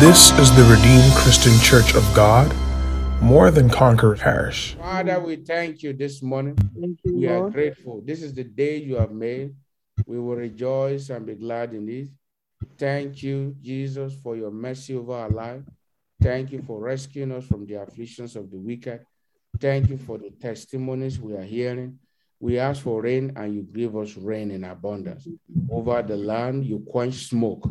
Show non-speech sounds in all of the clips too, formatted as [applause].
This is the Redeemed Christian Church of God, more than Conqueror Parish. Father, we thank you this morning. Thank you, We are Lord. grateful. This is the day you have made. We will rejoice and be glad in it. Thank you, Jesus, for your mercy over our life. Thank you for rescuing us from the afflictions of the wicked. Thank you for the testimonies we are hearing. We ask for rain and you give us rain in abundance. Over the land, you quench smoke.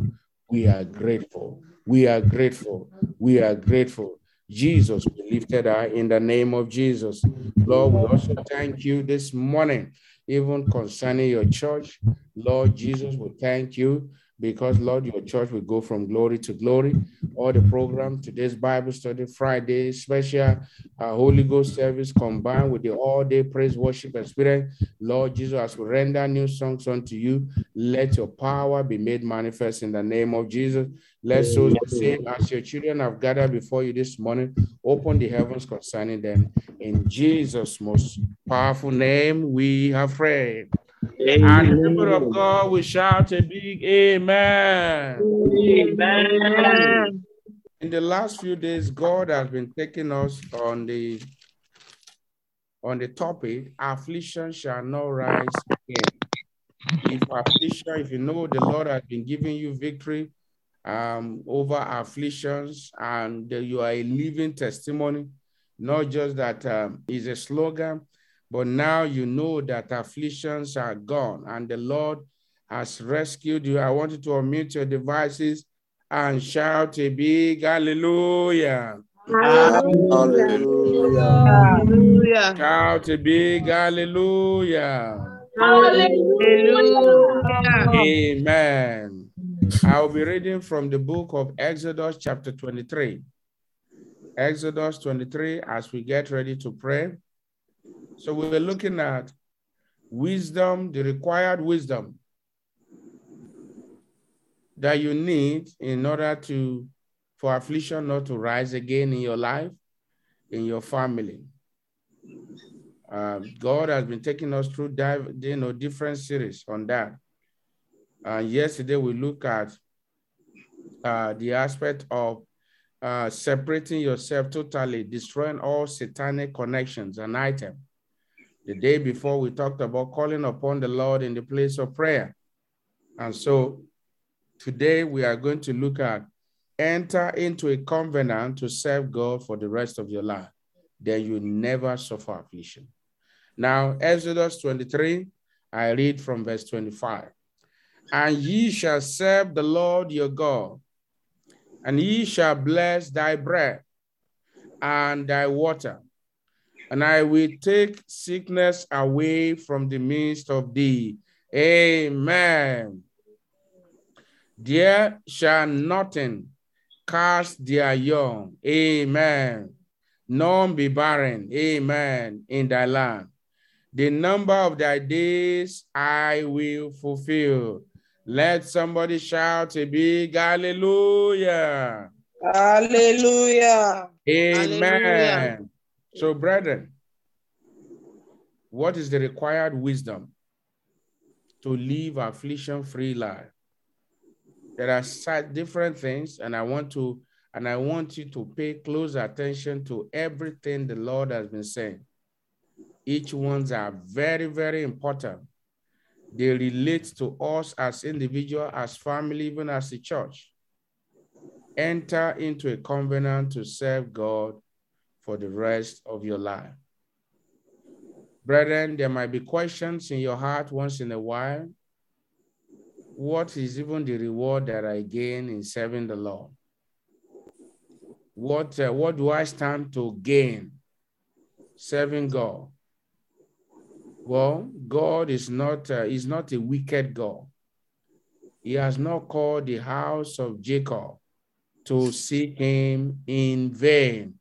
We are grateful. We are grateful. We are grateful. Jesus, we lifted her in the name of Jesus. Lord, we also thank you this morning, even concerning your church. Lord Jesus, we thank you because, Lord, your church will go from glory to glory. All the program, today's Bible study, Friday, special uh, Holy Ghost service combined with the all day praise worship experience. Lord Jesus, as we render new songs unto you, let your power be made manifest in the name of Jesus. Let souls be saved as your children have gathered before you this morning. Open the heavens concerning them. In Jesus' most powerful name, we have prayed. And the people of God, we shout a big amen. Amen. In the last few days, God has been taking us on the on the topic, affliction shall not rise again. If affliction, if you know the Lord has been giving you victory um, over afflictions, and you are a living testimony, not just that um, is a slogan, but now you know that afflictions are gone and the Lord has rescued you. I want you to unmute your devices and shout a big hallelujah. Hallelujah. Shout a big hallelujah. Hallelujah. Amen. I'll be reading from the book of Exodus, chapter 23. Exodus 23, as we get ready to pray. So we were looking at wisdom, the required wisdom that you need in order to for affliction not to rise again in your life, in your family. Uh, God has been taking us through dive, you know, different series on that. And yesterday we looked at uh, the aspect of uh, separating yourself totally, destroying all satanic connections and items. The day before, we talked about calling upon the Lord in the place of prayer. And so today we are going to look at enter into a covenant to serve God for the rest of your life. Then you never suffer affliction. Now, Exodus 23, I read from verse 25. And ye shall serve the Lord your God, and ye shall bless thy bread and thy water. And I will take sickness away from the midst of thee. Amen. There shall nothing cast their young. Amen. None be barren. Amen. In thy land. The number of thy days I will fulfill. Let somebody shout a big hallelujah. Hallelujah. Amen. Hallelujah. So, brethren, what is the required wisdom to live affliction free life? There are different things, and I want to and I want you to pay close attention to everything the Lord has been saying. Each ones are very, very important. They relate to us as individual, as family, even as a church. Enter into a covenant to serve God for the rest of your life. Brethren, there might be questions in your heart once in a while. What is even the reward that I gain in serving the Lord? What, uh, what do I stand to gain serving God? Well, God is not, uh, is not a wicked God. He has not called the house of Jacob to seek him in vain.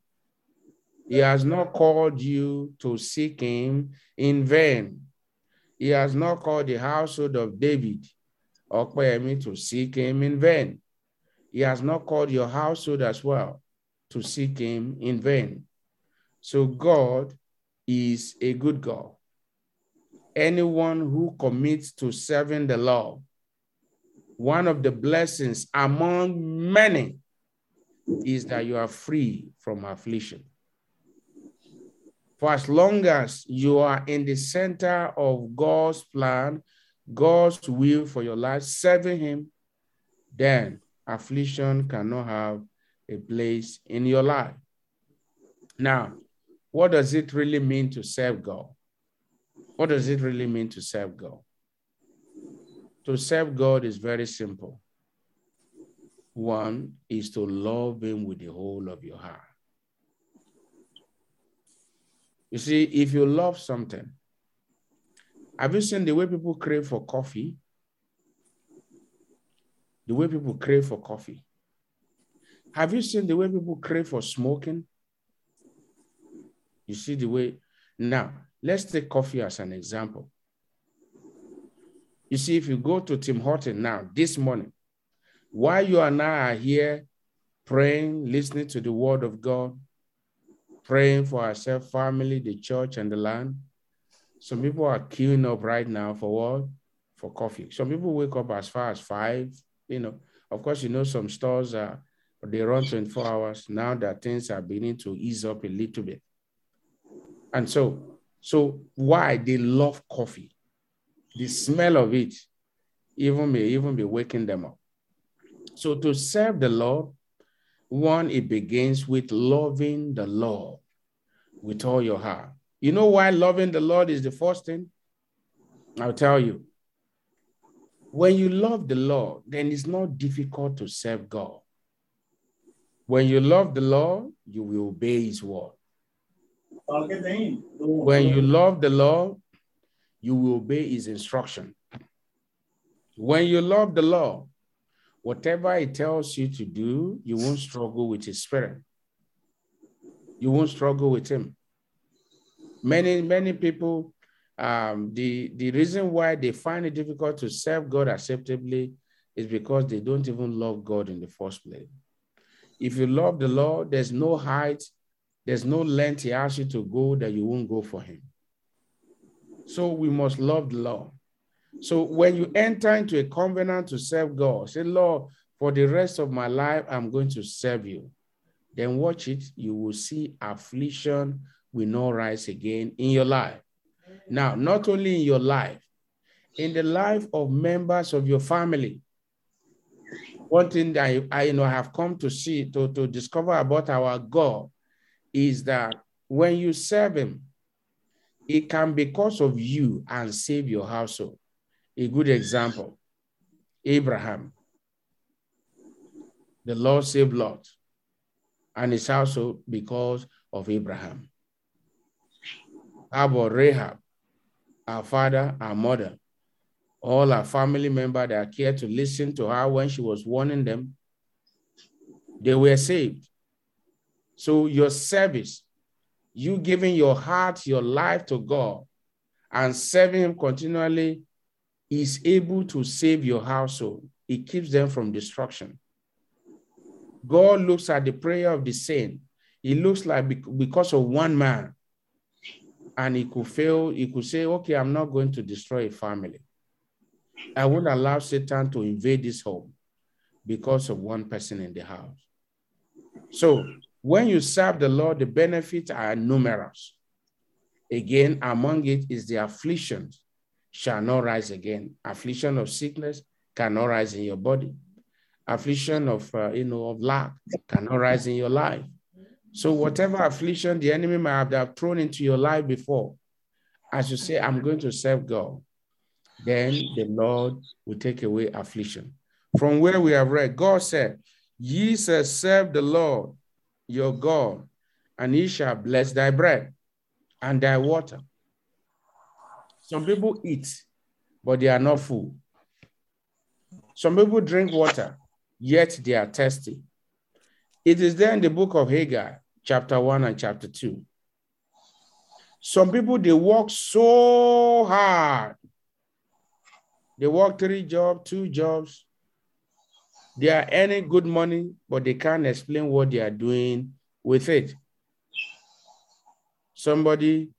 He has not called you to seek him in vain. He has not called the household of David Okwemi to seek him in vain. He has not called your household as well to seek him in vain. So God is a good God. Anyone who commits to serving the Lord, one of the blessings among many is that you are free from affliction. For as long as you are in the center of God's plan, God's will for your life, serving Him, then affliction cannot have a place in your life. Now, what does it really mean to serve God? What does it really mean to serve God? To serve God is very simple. One is to love Him with the whole of your heart. You see, if you love something, have you seen the way people crave for coffee? The way people crave for coffee. Have you seen the way people crave for smoking? You see the way. Now, let's take coffee as an example. You see, if you go to Tim Horton now, this morning, while you and I are here praying, listening to the word of God, praying for ourselves, family, the church, and the land, some people are queuing up right now for what? For coffee. Some people wake up as far as five. You know, of course, you know, some stores are they run 24 hours now that things are beginning to ease up a little bit. And so, so why they love coffee? The smell of it even may even be waking them up. So to serve the Lord, one, it begins with loving the Lord with all your heart. You know why loving the Lord is the first thing? I'll tell you. When you love the Lord, then it's not difficult to serve God. When you love the Lord, you will obey his word. When you love the Lord, you will obey his instruction. When you love the Lord, whatever he tells you to do, you won't struggle with his spirit. You won't struggle with him. Many, many people, um, the, the reason why they find it difficult to serve God acceptably is because they don't even love God in the first place. If you love the Lord, there's no height, there's no length he asks you to go that you won't go for him. So we must love the Lord. So when you enter into a covenant to serve God, say, Lord, for the rest of my life, I'm going to serve you. Then watch it, you will see affliction will not rise again in your life. Now, not only in your life, in the life of members of your family. One thing that I, I you know have come to see to, to discover about our God is that when you serve him, it can because of you and save your household. A good example, Abraham. The Lord saved Lot and his household because of Abraham. How about Rahab, our father, our mother, all our family members that cared to listen to her when she was warning them, they were saved. So your service, you giving your heart, your life to God and serving him continually is able to save your household. It keeps them from destruction. God looks at the prayer of the saint. It looks like because of one man, and he could fail, he could say, okay, I'm not going to destroy a family. I won't allow Satan to invade this home because of one person in the house. So when you serve the Lord, the benefits are numerous. Again, among it is the afflictions shall not rise again. Affliction of sickness cannot rise in your body. Affliction of, uh, you know, of lack cannot rise in your life. So whatever affliction the enemy might have thrown into your life before, as you say, I'm going to serve God, then the Lord will take away affliction. From where we have read, God said, Ye shall serve the Lord your God, and he shall bless thy bread and thy water. Some people eat, but they are not full. Some people drink water, yet they are thirsty. It is there in the book of Haggai, chapter 1 and chapter 2. Some people, they work so hard. They work three jobs, two jobs. They are earning good money, but they can't explain what they are doing with it. Somebody,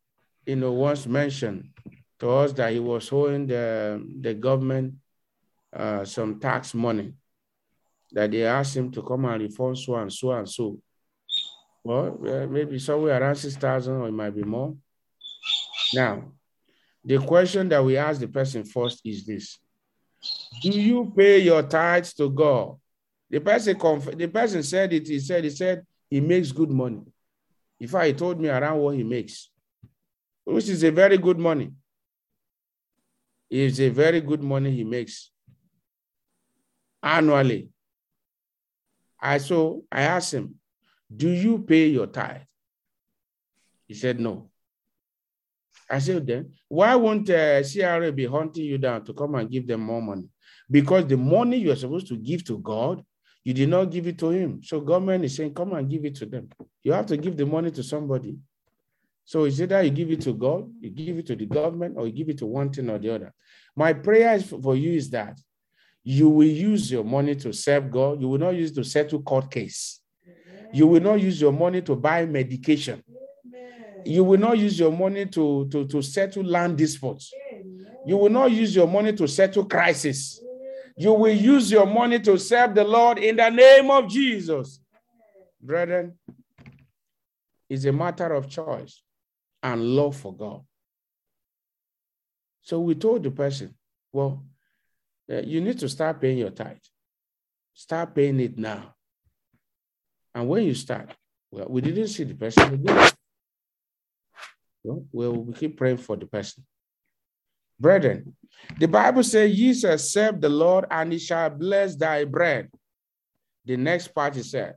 you know, once mentioned to us that he was owing the, the government uh, some tax money. that they asked him to come and reform so and so and so. Well, maybe somewhere around 6,000 or it might be more. Now, the question that we ask the person first is this Do you pay your tithes to God? The person, conf- the person said it, he said, he said, he makes good money. In fact, he told me around what he makes, which is a very good money. It's a very good money he makes annually. I so I asked him, Do you pay your tithe? He said, No. I said, Then why won't uh, CRA be hunting you down to come and give them more money? Because the money you're supposed to give to God, you did not give it to him. So government is saying, Come and give it to them. You have to give the money to somebody. So it's either you give it to God, you give it to the government, or you give it to one thing or the other. My prayer for you is that you will use your money to serve God. You will not use it to settle court case. You will not use your money to buy medication. You will not use your money to, to, to settle land disputes. You will not use your money to settle crisis. You will use your money to serve the Lord in the name of Jesus. Brethren, it's a matter of choice and love for God. So we told the person, well, uh, you need to start paying your tithe. Start paying it now. And when you start, well, we didn't see the person again. Well, we'll keep praying for the person. Brethren, the Bible says, Ye shall serve the Lord, and he shall bless thy bread. The next part is said,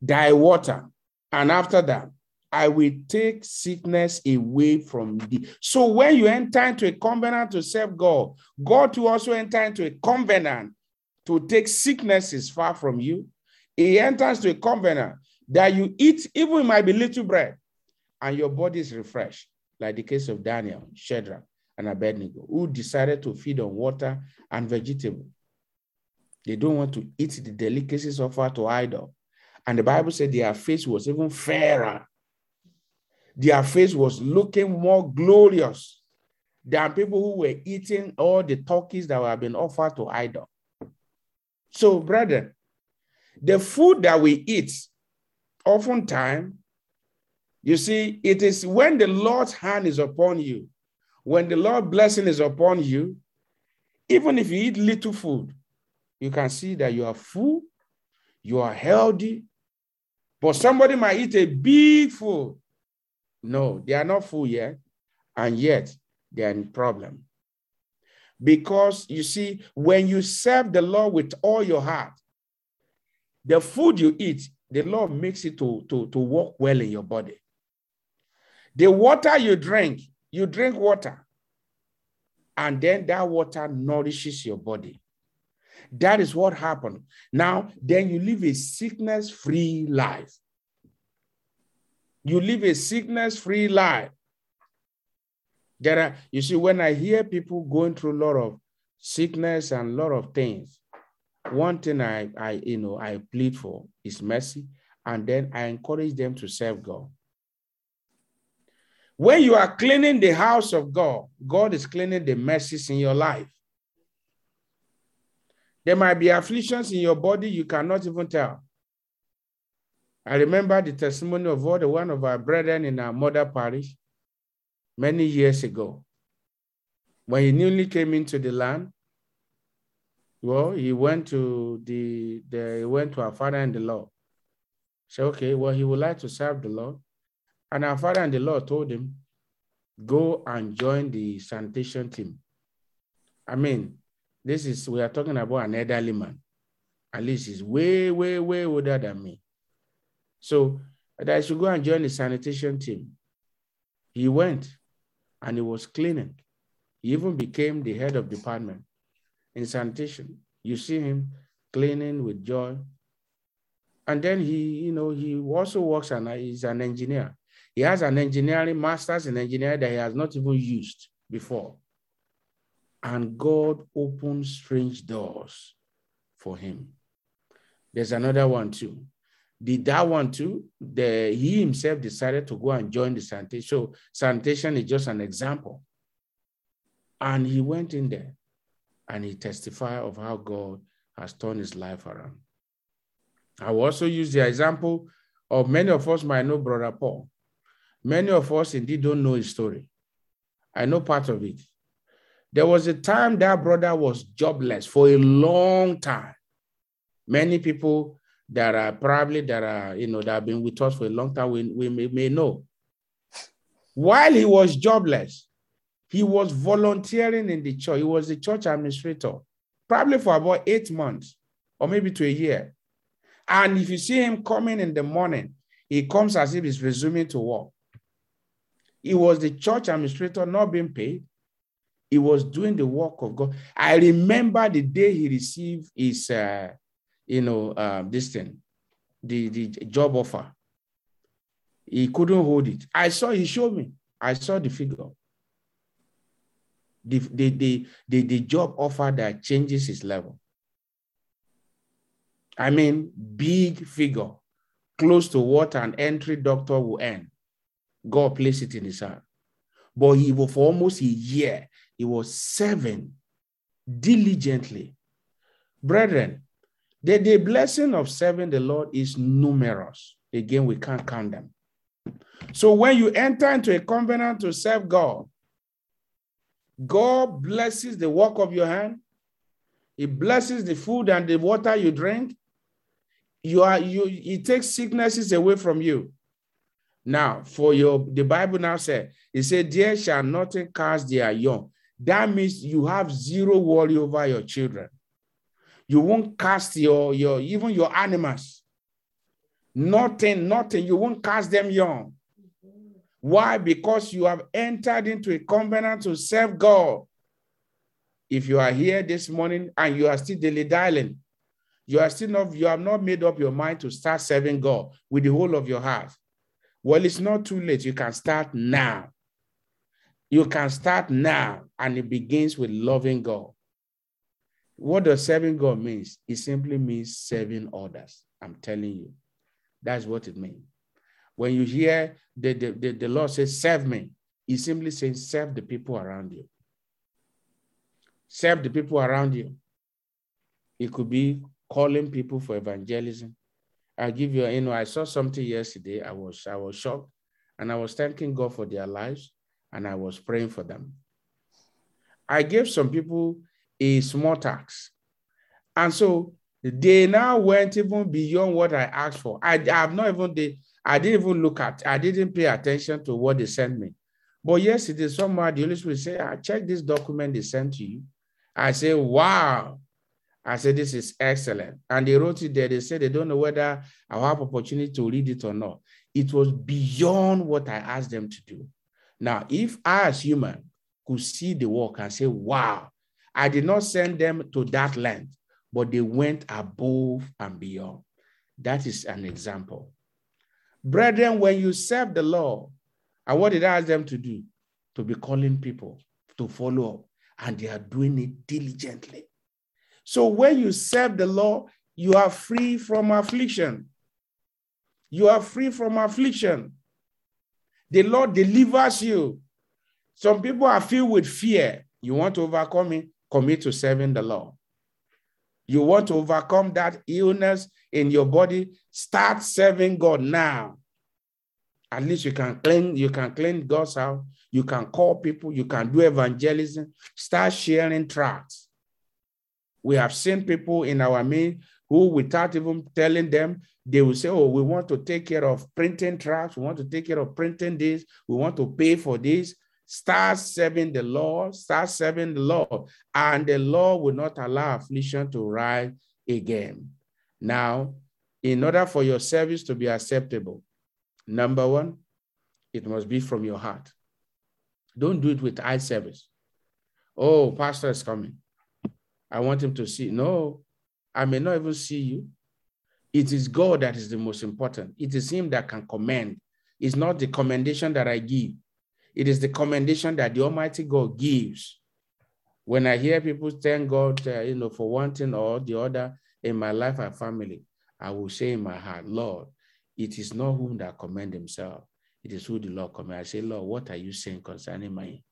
Thy water. And after that, I will take sickness away from thee. So when you enter into a covenant to serve God, God will also enter into a covenant to take sicknesses far from you. He enters to a covenant that you eat, even it might be little bread, and your body is refreshed, like the case of Daniel, Shadrach, and Abednego, who decided to feed on water and vegetable. They don't want to eat the delicacies offered to idol. And the Bible said their face was even fairer their face was looking more glorious than people who were eating all the turkeys that were being offered to idol. So, brethren, the food that we eat, oftentimes, you see, it is when the Lord's hand is upon you, when the Lord's blessing is upon you, even if you eat little food, you can see that you are full, you are healthy. But somebody might eat a big food no, they are not full yet, and yet they are in problem. Because you see, when you serve the Lord with all your heart, the food you eat, the Lord makes it to, to, to work well in your body. The water you drink, you drink water, and then that water nourishes your body. That is what happened. Now, then you live a sickness free life. You live a sickness free life. There are, you see, when I hear people going through a lot of sickness and a lot of things, one thing I, I, you know, I plead for is mercy, and then I encourage them to serve God. When you are cleaning the house of God, God is cleaning the messes in your life. There might be afflictions in your body you cannot even tell. I remember the testimony of what one of our brethren in our mother parish many years ago. When he newly came into the land, well, he went to the, the he went to our father in the Lord. Said, okay, well, he would like to serve the Lord. And our father in the Lord told him, go and join the sanitation team. I mean, this is, we are talking about an elderly man. At least he's way, way, way older than me. So that I should go and join the sanitation team. He went and he was cleaning. He even became the head of department in sanitation. You see him cleaning with joy. And then he, you know, he also works and he's an engineer. He has an engineering master's in engineering that he has not even used before. And God opened strange doors for him. There's another one too did that one too. The, he himself decided to go and join the sanitation. So sanitation is just an example. And he went in there and he testified of how God has turned his life around. I will also use the example of many of us might know Brother Paul. Many of us indeed don't know his story. I know part of it. There was a time that brother was jobless for a long time. Many people that are probably that are, you know, that have been with us for a long time, we, we may, may know. While he was jobless, he was volunteering in the church. He was the church administrator, probably for about eight months or maybe to a year. And if you see him coming in the morning, he comes as if he's resuming to work. He was the church administrator, not being paid. He was doing the work of God. I remember the day he received his, uh, you know, uh, this thing, the, the job offer. He couldn't hold it. I saw, he showed me. I saw the figure. The, the, the, the, the job offer that changes his level. I mean, big figure, close to what an entry doctor will earn. God placed it in his heart. But he was for almost a year, he was serving diligently. Brethren, the, the blessing of serving the Lord is numerous. Again, we can't count them. So when you enter into a covenant to serve God, God blesses the work of your hand. He blesses the food and the water you drink. You are you. He takes sicknesses away from you. Now, for your, the Bible now said, it said, there shall nothing cast their young. That means you have zero worry over your children. You won't cast your, your even your animals. Nothing, nothing. You won't cast them young. Why? Because you have entered into a covenant to serve God. If you are here this morning and you are still daily dialing, you are still not, you have not made up your mind to start serving God with the whole of your heart. Well, it's not too late. You can start now. You can start now, and it begins with loving God. What does serving God means? It simply means serving others. I'm telling you. That's what it means. When you hear the, the, the, the Lord say, serve me, he simply says, serve the people around you. Serve the people around you. It could be calling people for evangelism. I'll give you, you know, I saw something yesterday. I was, I was shocked and I was thanking God for their lives and I was praying for them. I gave some people a small tax. And so they now went even beyond what I asked for. I, I have not even, they, I didn't even look at, I didn't pay attention to what they sent me. But yesterday, somewhere the Holy Spirit said, I ah, checked this document they sent to you. I said, wow, I said, this is excellent. And they wrote it there. They said they don't know whether I'll have opportunity to read it or not. It was beyond what I asked them to do. Now, if I as human could see the work and say, wow, I did not send them to that land, but they went above and beyond. That is an example. Brethren, when you serve the Lord, and what did I ask them to do? To be calling people to follow up, and they are doing it diligently. So when you serve the Lord, you are free from affliction. You are free from affliction. The Lord delivers you. Some people are filled with fear. You want to overcome it, commit to serving the Lord. You want to overcome that illness in your body, start serving God now. At least you can clean, you can clean God's house, you can call people, you can do evangelism, start sharing tracts. We have seen people in our midst who, without even telling them, they will say, Oh, we want to take care of printing tracts, we want to take care of printing this, we want to pay for this. Start serving the Lord, start serving the Lord, and the Lord will not allow affliction to rise again. Now, in order for your service to be acceptable, number one, it must be from your heart. Don't do it with eye service. Oh, pastor is coming. I want him to see. No, I may not even see you. It is God that is the most important. It is Him that can commend. It's not the commendation that I give, it is the commendation that the Almighty God gives. When I hear people thank God, uh, you know, for one thing or the other in my life and family, I will say in my heart, Lord, it is not whom that commend himself. It is who the Lord commend. I say, Lord, what are you saying concerning me?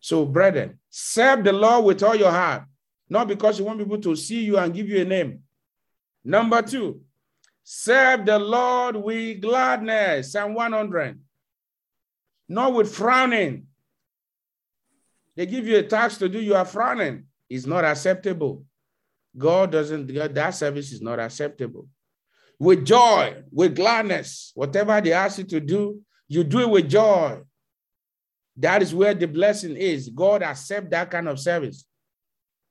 So, brethren, serve the Lord with all your heart not because you want people to see you and give you a name. Number two, serve the Lord with gladness. Psalm 100. Not with frowning. They give you a task to do, you are frowning. It's not acceptable. God doesn't, that service is not acceptable. With joy, with gladness, whatever they ask you to do, you do it with joy. That is where the blessing is. God accept that kind of service.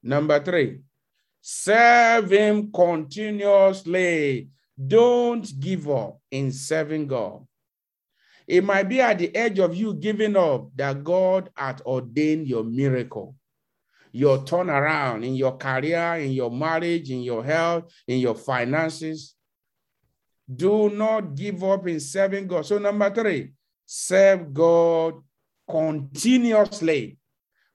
Number three, serve him continuously. Don't give up in serving God. It might be at the edge of you giving up that God had ordained your miracle, your turnaround in your career, in your marriage, in your health, in your finances. Do not give up in serving God. So, number three, serve God continuously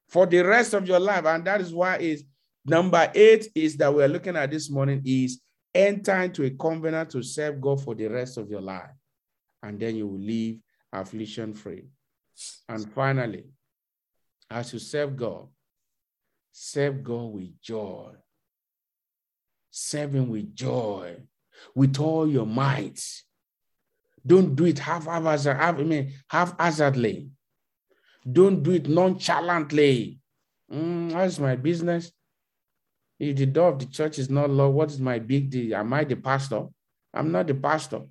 for the rest of your life. And that is why is number eight is that we're looking at this morning is enter into a covenant to serve God for the rest of your life. And then you will live affliction free. And finally, as you serve God, serve God with joy. Serve Him with joy, with all your might. Don't do it half I mean half hazardly. Don't do it nonchalantly. Mm, that's my business. If the door of the church is not locked, what is my big deal? Am I the pastor? I'm not the pastor.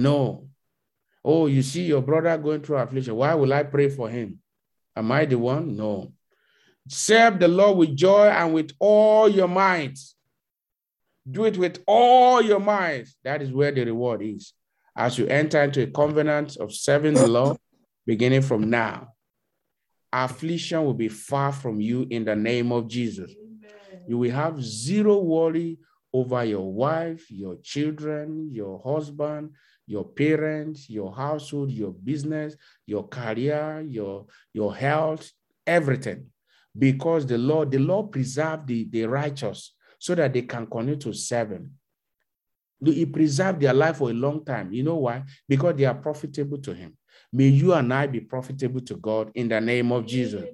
No. Oh, you see your brother going through affliction. Why will I pray for him? Am I the one? No. Serve the Lord with joy and with all your might. Do it with all your might. That is where the reward is. As you enter into a covenant of serving the Lord, [coughs] beginning from now, affliction will be far from you in the name of Jesus. Amen. You will have zero worry over your wife, your children, your husband, your parents, your household, your business, your career, your, your health, everything. Because the Lord, the Lord preserve the, the righteous so that they can continue to serve him. He preserved their life for a long time. You know why? Because they are profitable to him. May you and I be profitable to God in the name of Jesus.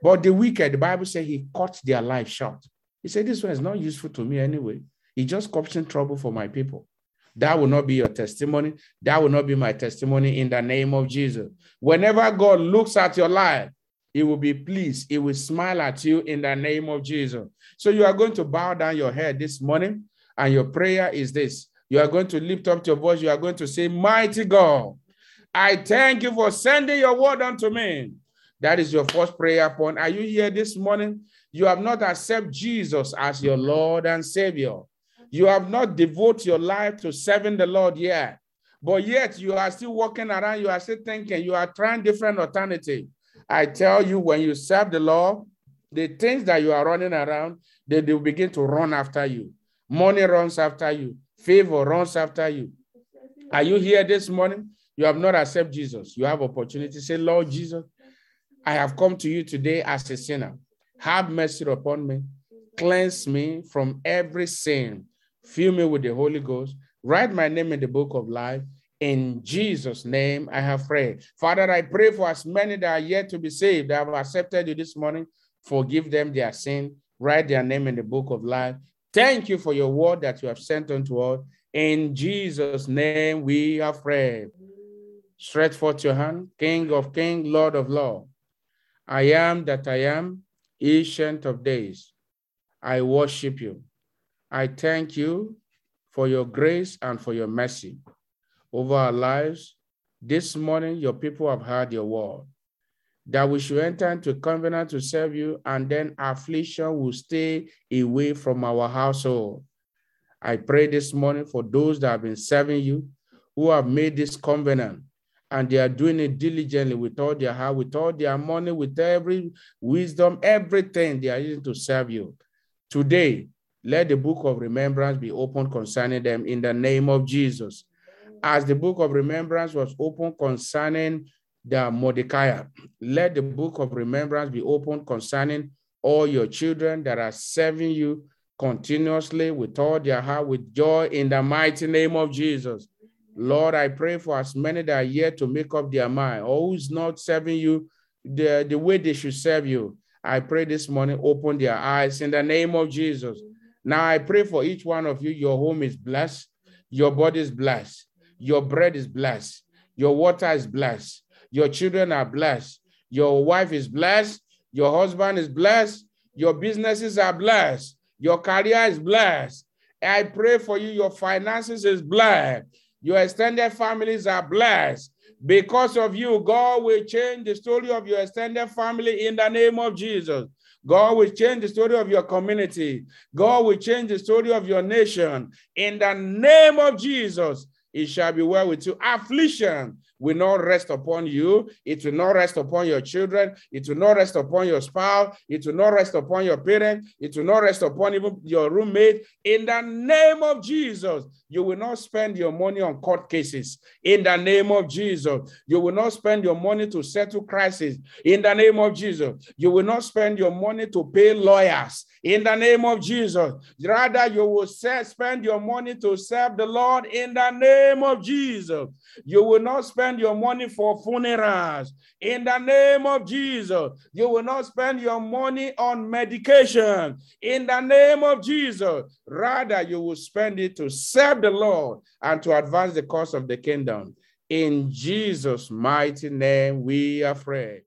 But the wicked, the Bible says he cut their life short. He said, This one is not useful to me anyway. He just causing trouble for my people. That will not be your testimony. That will not be my testimony in the name of Jesus. Whenever God looks at your life, he will be pleased. He will smile at you in the name of Jesus. So you are going to bow down your head this morning, and your prayer is this. You are going to lift up your voice. You are going to say, Mighty God, I thank you for sending your word unto me. That is your first prayer point. Are you here this morning? You have not accepted Jesus as your Lord and Savior. You have not devoted your life to serving the Lord yet. But yet you are still walking around, you are still thinking, you are trying different alternatives. I tell you, when you serve the Lord, the things that you are running around, they, they will begin to run after you. Money runs after you. Favor runs after you. Are you here this morning? You have not accepted Jesus. You have opportunity. Say, Lord Jesus, I have come to you today as a sinner. Have mercy upon me. Cleanse me from every sin. Fill me with the Holy Ghost. Write my name in the book of life. In Jesus' name, I have prayed. Father, I pray for as many that are yet to be saved, that have accepted you this morning. Forgive them their sin. Write their name in the book of life. Thank you for your word that you have sent unto us. In Jesus' name, we have prayed. Stretch forth your hand, King of kings, Lord of lords. I am that I am, ancient of days. I worship you. I thank you for your grace and for your mercy over our lives. This morning, your people have heard your word that we should enter into a covenant to serve you, and then affliction will stay away from our household. I pray this morning for those that have been serving you, who have made this covenant, and they are doing it diligently with all their heart, with all their money, with every wisdom, everything they are using to serve you. Today, let the book of remembrance be opened concerning them in the name of Jesus. As the book of remembrance was opened concerning the Mordecai, let the book of remembrance be opened concerning all your children that are serving you continuously with all their heart, with joy in the mighty name of Jesus. Lord, I pray for as many that are yet to make up their mind, or who's not serving you the, the way they should serve you. I pray this morning, open their eyes in the name of Jesus. Now I pray for each one of you. Your home is blessed, your body is blessed, your bread is blessed, your water is blessed, your children are blessed, your wife is blessed, your husband is blessed, your businesses are blessed, your career is blessed. I pray for you, your finances is blessed, your extended families are blessed. Because of you, God will change the story of your extended family in the name of Jesus. God will change the story of your community. God will change the story of your nation. In the name of Jesus, it shall be well with you. Affliction will not rest upon you. It will not rest upon your children. It will not rest upon your spouse. It will not rest upon your parents. It will not rest upon even your roommate. In the name of Jesus, you will not spend your money on court cases. In the name of Jesus, you will not spend your money to settle crises. In the name of Jesus, you will not spend your money to pay lawyers. In the name of Jesus, rather you will spend your money to serve the Lord. In the name of Jesus, you will not spend your money for funerals. In the name of Jesus, you will not spend your money on medication. In the name of Jesus, rather you will spend it to serve the Lord and to advance the cause of the kingdom. In Jesus' mighty name, we are praying.